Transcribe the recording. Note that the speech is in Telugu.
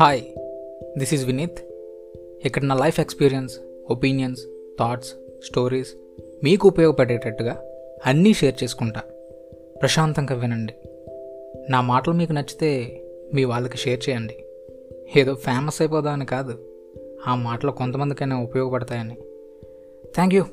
హాయ్ దిస్ ఈజ్ వినీత్ ఇక్కడ నా life experience opinions thoughts stories మీకు ఉపయోగపడేటట్టుగా అన్నీ షేర్ చేసుకుంటా. ప్రశాంతంగా వినండి. నా మాటలు మీకు నచ్చితే మీ వాళ్ళకి షేర్ చేయండి. ఏదో ఫేమస్ అయిపోదా అని కాదు ఆ మాటలు కొంతమందికైనా ఉపయోగపడతాయని. Thank you